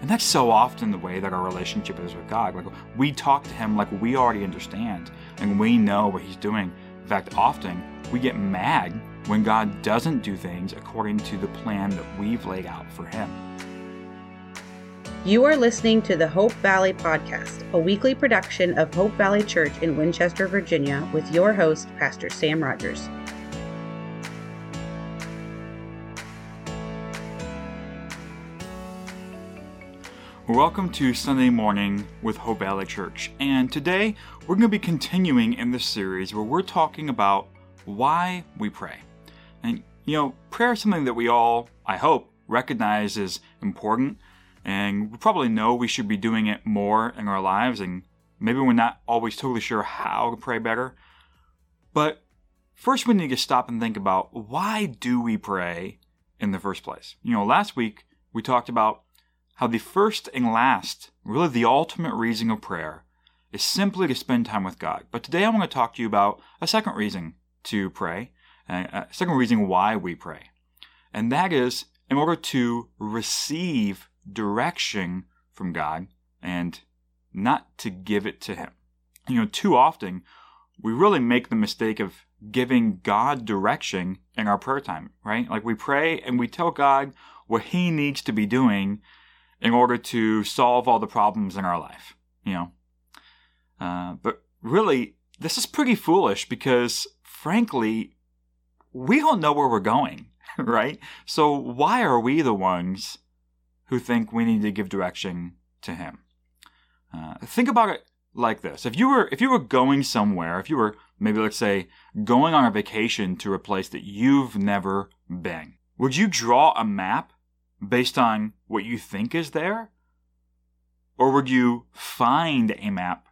And that's so often the way that our relationship is with God. Like we talk to Him like we already understand and we know what He's doing. In fact, often we get mad when God doesn't do things according to the plan that we've laid out for Him. You are listening to the Hope Valley Podcast, a weekly production of Hope Valley Church in Winchester, Virginia, with your host, Pastor Sam Rogers. Welcome to Sunday Morning with Hope Valley Church. And today we're going to be continuing in this series where we're talking about why we pray. And, you know, prayer is something that we all, I hope, recognize is important. And we probably know we should be doing it more in our lives. And maybe we're not always totally sure how to pray better. But first, we need to stop and think about why do we pray in the first place? You know, last week we talked about how the first and last, really the ultimate reason of prayer, is simply to spend time with God. But today I want to talk to you about a second reason to pray, a second reason why we pray. And that is in order to receive direction from God and not to give it to Him. You know, too often we really make the mistake of giving God direction in our prayer time, right? Like we pray and we tell God what He needs to be doing in order to solve all the problems in our life, you know. Uh, but really, this is pretty foolish because, frankly, we don't know where we're going, right? So why are we the ones who think we need to give direction to Him? Uh, think about it like this: if you were if you were going somewhere, if you were maybe let's say going on a vacation to a place that you've never been, would you draw a map based on what you think is there? Or would you find a map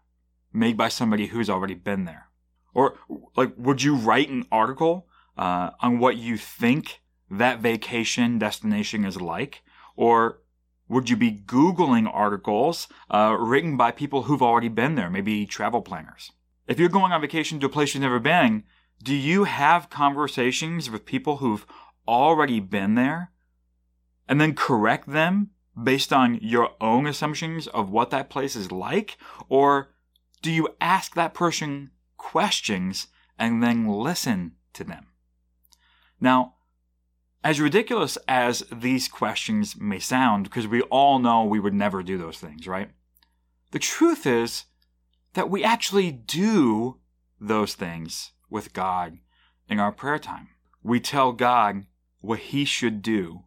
made by somebody who's already been there? Or, like, would you write an article uh, on what you think that vacation destination is like? Or would you be Googling articles uh, written by people who've already been there, maybe travel planners? If you're going on vacation to a place you've never been, do you have conversations with people who've already been there and then correct them based on your own assumptions of what that place is like? Or do you ask that person questions and then listen to them? Now, as ridiculous as these questions may sound, because we all know we would never do those things, right? The truth is that we actually do those things with God in our prayer time. We tell God what He should do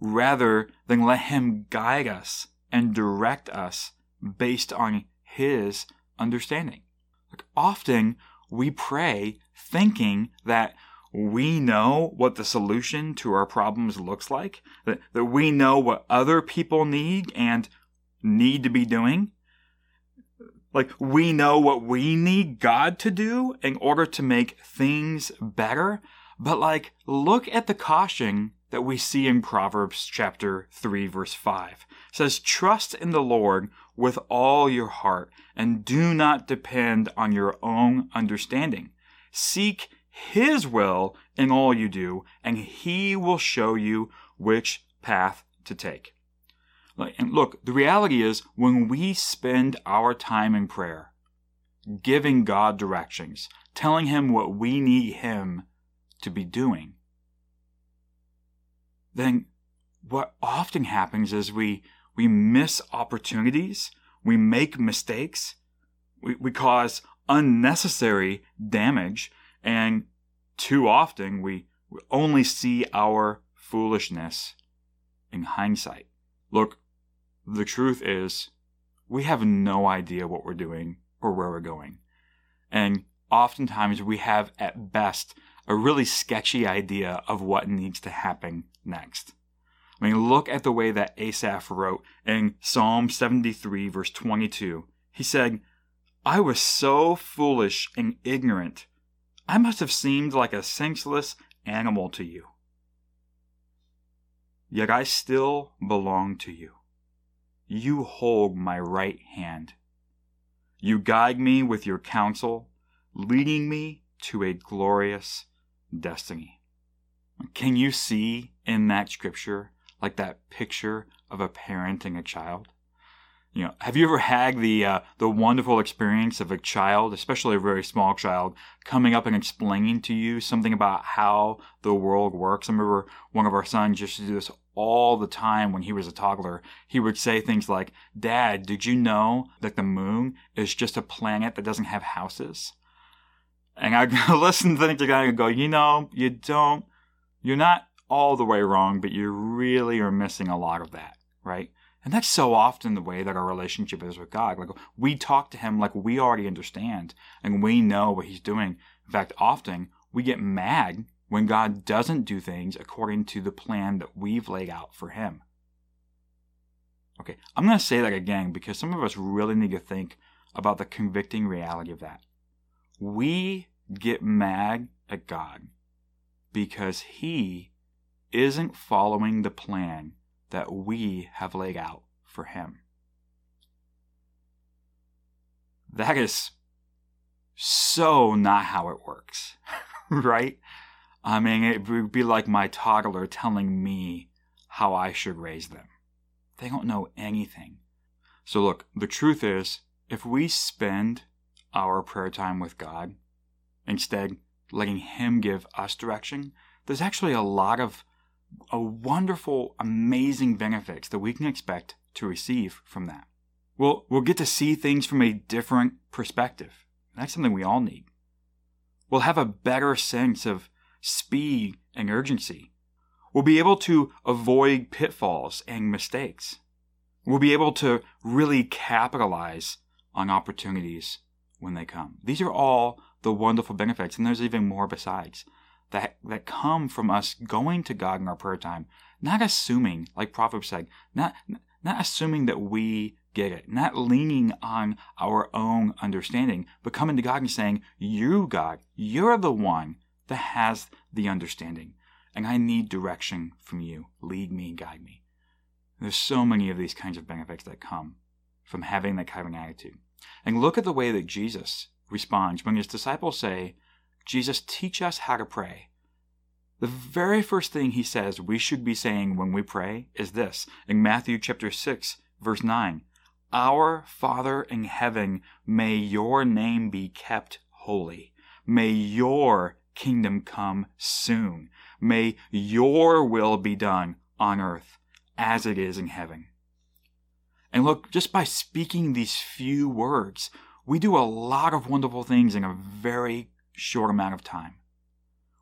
rather than let Him guide us and direct us based on His understanding. Like often we pray thinking that we know what the solution to our problems looks like, that, that we know what other people need and need to be doing. Like we know what we need God to do in order to make things better. But like, look at the caution that we see in Proverbs chapter 3 verse 5. It says, "Trust in the Lord with all your heart and do not depend on your own understanding. Seek his will in all you do, and he will show you which path to take." And look, the reality is when we spend our time in prayer, giving God directions, telling him what we need him to be doing, then what often happens is we we miss opportunities, we make mistakes, we, we cause unnecessary damage, and too often we, we only see our foolishness in hindsight. Look, the truth is, we have no idea what we're doing or where we're going. And oftentimes we have at best a really sketchy idea of what needs to happen next. I mean, look at the way that Asaph wrote in Psalm 73, verse 22. He said, I was so foolish and ignorant. I must have seemed like a senseless animal to you. Yet I still belong to you. You hold my right hand. You guide me with your counsel, leading me to a glorious destiny. Can you see in that scripture like that picture of a parent and a child. You know, have you ever had the uh, the wonderful experience of a child, especially a very small child, coming up and explaining to you something about how the world works? I remember one of our sons used to do this all the time when he was a toddler. He would say things like, "Dad, did you know that the moon is just a planet that doesn't have houses?" And I'd listen to like that and go, "You know, you don't, you're not all the way wrong, but you really are missing a lot of that, right?" And that's so often the way that our relationship is with God. Like we talk to him like we already understand and we know what he's doing. In fact, often we get mad when God doesn't do things according to the plan that we've laid out for him. Okay, I'm going to say that again because some of us really need to think about the convicting reality of that. We get mad at God because he isn't following the plan that we have laid out for him. That is so not how it works, right? I mean, it would be like my toddler telling me how I should raise them. They don't know anything. So, look, the truth is, if we spend our prayer time with God, instead letting Him give us direction, there's actually a lot of a wonderful, amazing benefits that we can expect to receive from that. We'll, we'll get to see things from a different perspective. That's something we all need. We'll have a better sense of speed and urgency. We'll be able to avoid pitfalls and mistakes. We'll be able to really capitalize on opportunities when they come. These are all the wonderful benefits, and there's even more besides that that come from us going to God in our prayer time, not assuming, like Proverbs said, not not assuming that we get it, not leaning on our own understanding, but coming to God and saying, "You, God, you're the one that has the understanding, and I need direction from you. Lead me and guide me." There's so many of these kinds of benefits that come from having that kind of attitude. And look at the way that Jesus responds when his disciples say, Jesus, teach us how to pray. The very first thing he says we should be saying when we pray is this in Matthew chapter 6, verse 9 Our Father in heaven, may your name be kept holy. May your kingdom come soon. May your will be done on earth as it is in heaven. And look, just by speaking these few words, we do a lot of wonderful things in a very short amount of time.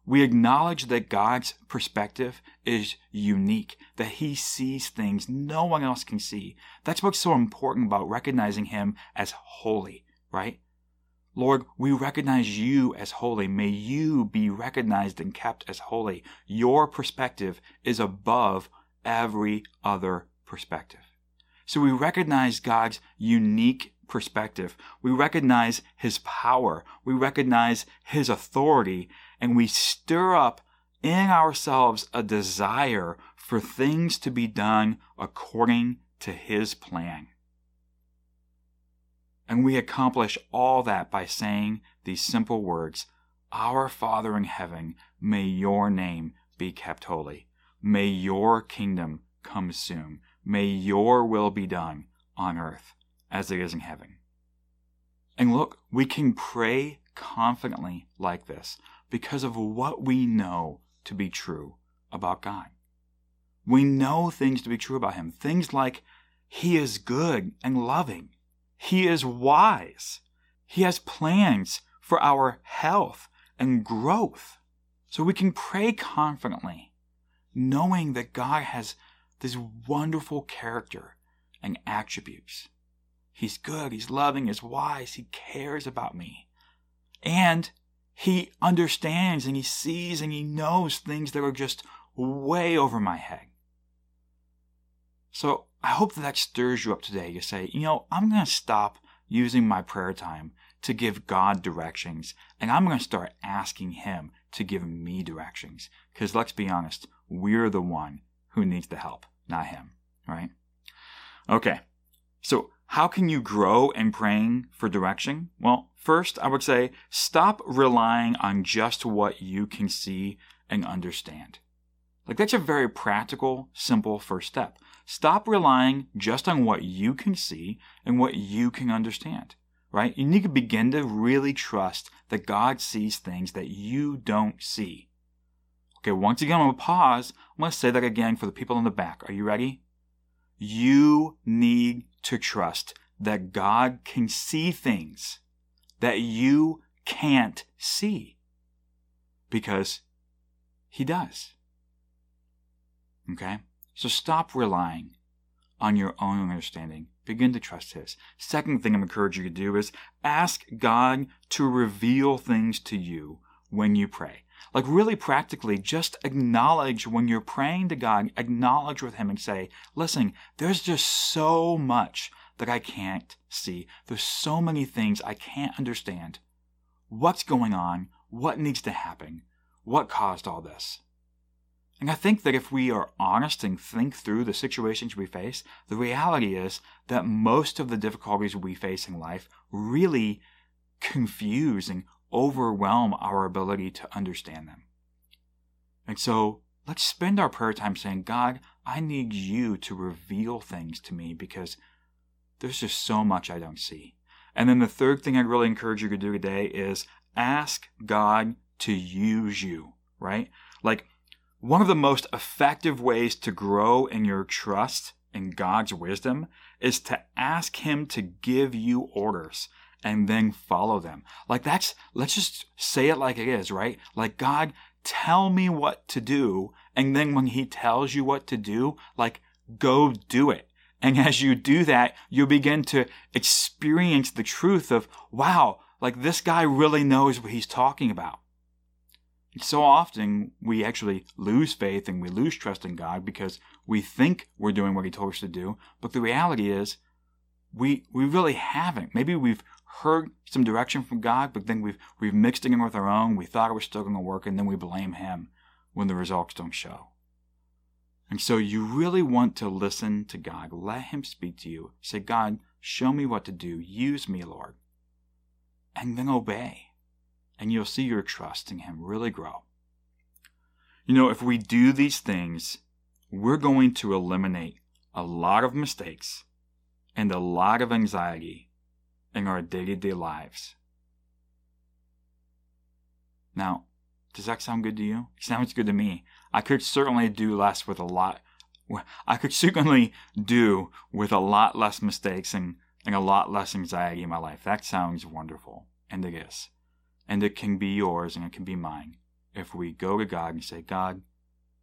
We acknowledge that God's perspective is unique, that He sees things no one else can see. That's what's so important about recognizing Him as holy, right? Lord, we recognize you as holy. May you be recognized and kept as holy. Your perspective is above every other perspective. So we recognize God's unique perspective. We recognize his power. We recognize his authority. And we stir up in ourselves a desire for things to be done according to his plan. And we accomplish all that by saying these simple words Our Father in heaven, may your name be kept holy. May your kingdom come soon. May your will be done on earth as it is in heaven. And look, we can pray confidently like this because of what we know to be true about God. We know things to be true about Him. Things like He is good and loving, He is wise, He has plans for our health and growth. So we can pray confidently, knowing that God has this wonderful character and attributes. He's good, he's loving, he's wise, he cares about me. And he understands and he sees and he knows things that are just way over my head. So I hope that that stirs you up today to say, you know, I'm going to stop using my prayer time to give God directions and I'm going to start asking Him to give me directions. Because let's be honest, we're the one who needs the help, not Him, right? Okay, so how can you grow in praying for direction? Well, first, I would say stop relying on just what you can see and understand. Like, that's a very practical, simple first step. Stop relying just on what you can see and what you can understand, right? You need to begin to really trust that God sees things that you don't see. Okay, once again, I'm going to pause. I'm going to say that again for the people in the back. Are you ready? You need to trust that God can see things that you can't see because He does. Okay? So stop relying on your own understanding. Begin to trust His. Second thing I'm encouraging you to do is ask God to reveal things to you when you pray. Like, really practically, just acknowledge when you're praying to God, acknowledge with Him and say, Listen, there's just so much that I can't see. There's so many things I can't understand. What's going on? What needs to happen? What caused all this? And I think that if we are honest and think through the situations we face, the reality is that most of the difficulties we face in life really confuse and overwhelm our ability to understand them. And so let's spend our prayer time saying, God, I need you to reveal things to me because there's just so much I don't see. And then the third thing I'd really encourage you to do today is ask God to use you, right? Like one of the most effective ways to grow in your trust in God's wisdom is to ask Him to give you orders and then follow them. Like that's, let's just say it like it is, right? Like, God, tell me what to do. And then when He tells you what to do, like, go do it. And as you do that, you begin to experience the truth of, wow, like this guy really knows what he's talking about. So often we actually lose faith and we lose trust in God because we think we're doing what he told us to do. But the reality is we, we really haven't. Maybe we've heard some direction from God, but then we've, we've mixed it in with our own. We thought it was still going to work and then we blame him when the results don't show. And so you really want to listen to God. Let Him speak to you. Say, God, show me what to do. Use me, Lord. And then obey. And you'll see your trust in Him really grow. You know, if we do these things, we're going to eliminate a lot of mistakes and a lot of anxiety in our day to day lives. Now, does that sound good to you? It sounds good to me. I could certainly do less with a lot. I could certainly do with a lot less mistakes and, and a lot less anxiety in my life. That sounds wonderful. And it is. And it can be yours and it can be mine if we go to God and say, God,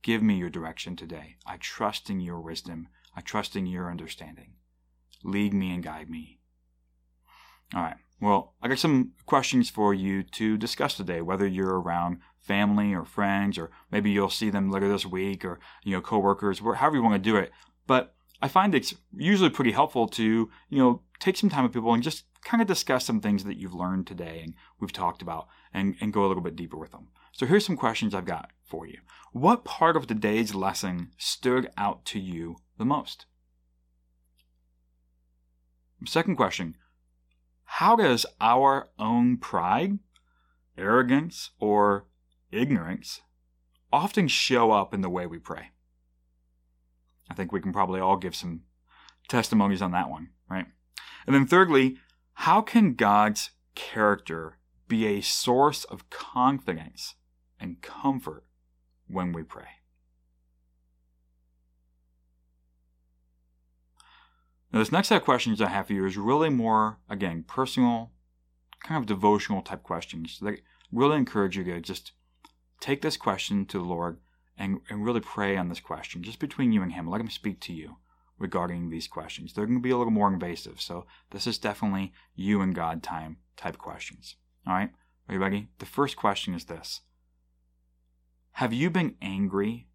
give me your direction today. I trust in your wisdom. I trust in your understanding. Lead me and guide me. All right. Well, I got some questions for you to discuss today, whether you're around family or friends, or maybe you'll see them later this week, or you know, coworkers, however you want to do it. But I find it's usually pretty helpful to you know take some time with people and just kind of discuss some things that you've learned today and we've talked about, and, and go a little bit deeper with them. So here's some questions I've got for you. What part of today's lesson stood out to you the most? Second question How does our own pride, arrogance, or ignorance often show up in the way we pray. I think we can probably all give some testimonies on that one, right? And then, thirdly, how can God's character be a source of confidence and comfort when we pray? Now, this next set of questions I have for you is really more, again, personal, kind of devotional type questions that really encourage you to just take this question to the Lord and, and really pray on this question, just between you and Him. Let Him speak to you regarding these questions. They're going to be a little more invasive, so this is definitely you and God time type questions. All right, are you ready? The first question is this Have you been angry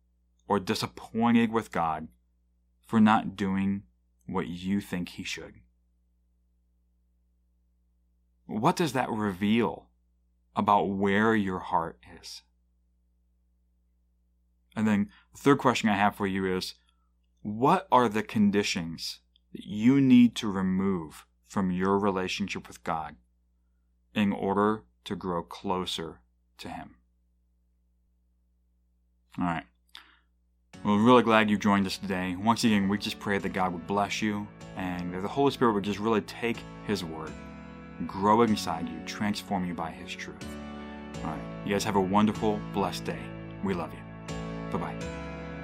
or disappointed with God for not doing what you think He should? What does that reveal about where your heart is? And then the third question I have for you is what are the conditions that you need to remove from your relationship with God in order to grow closer to Him? All right. We're really glad you joined us today. Once again, we just pray that God would bless you and that the Holy Spirit would just really take His word, grow inside you, transform you by His truth. All right. You guys have a wonderful, blessed day. We love you. Bye bye.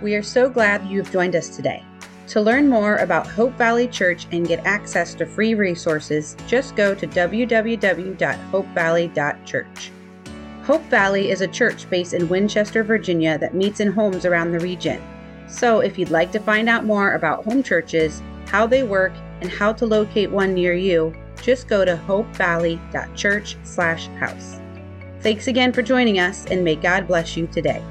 We are so glad you've joined us today. To learn more about Hope Valley Church and get access to free resources, just go to www.hopevalley.church. Hope Valley is a church based in Winchester, Virginia that meets in homes around the region. So, if you'd like to find out more about home churches, how they work, and how to locate one near you, just go to hopevalley.church/house. Thanks again for joining us, and may God bless you today.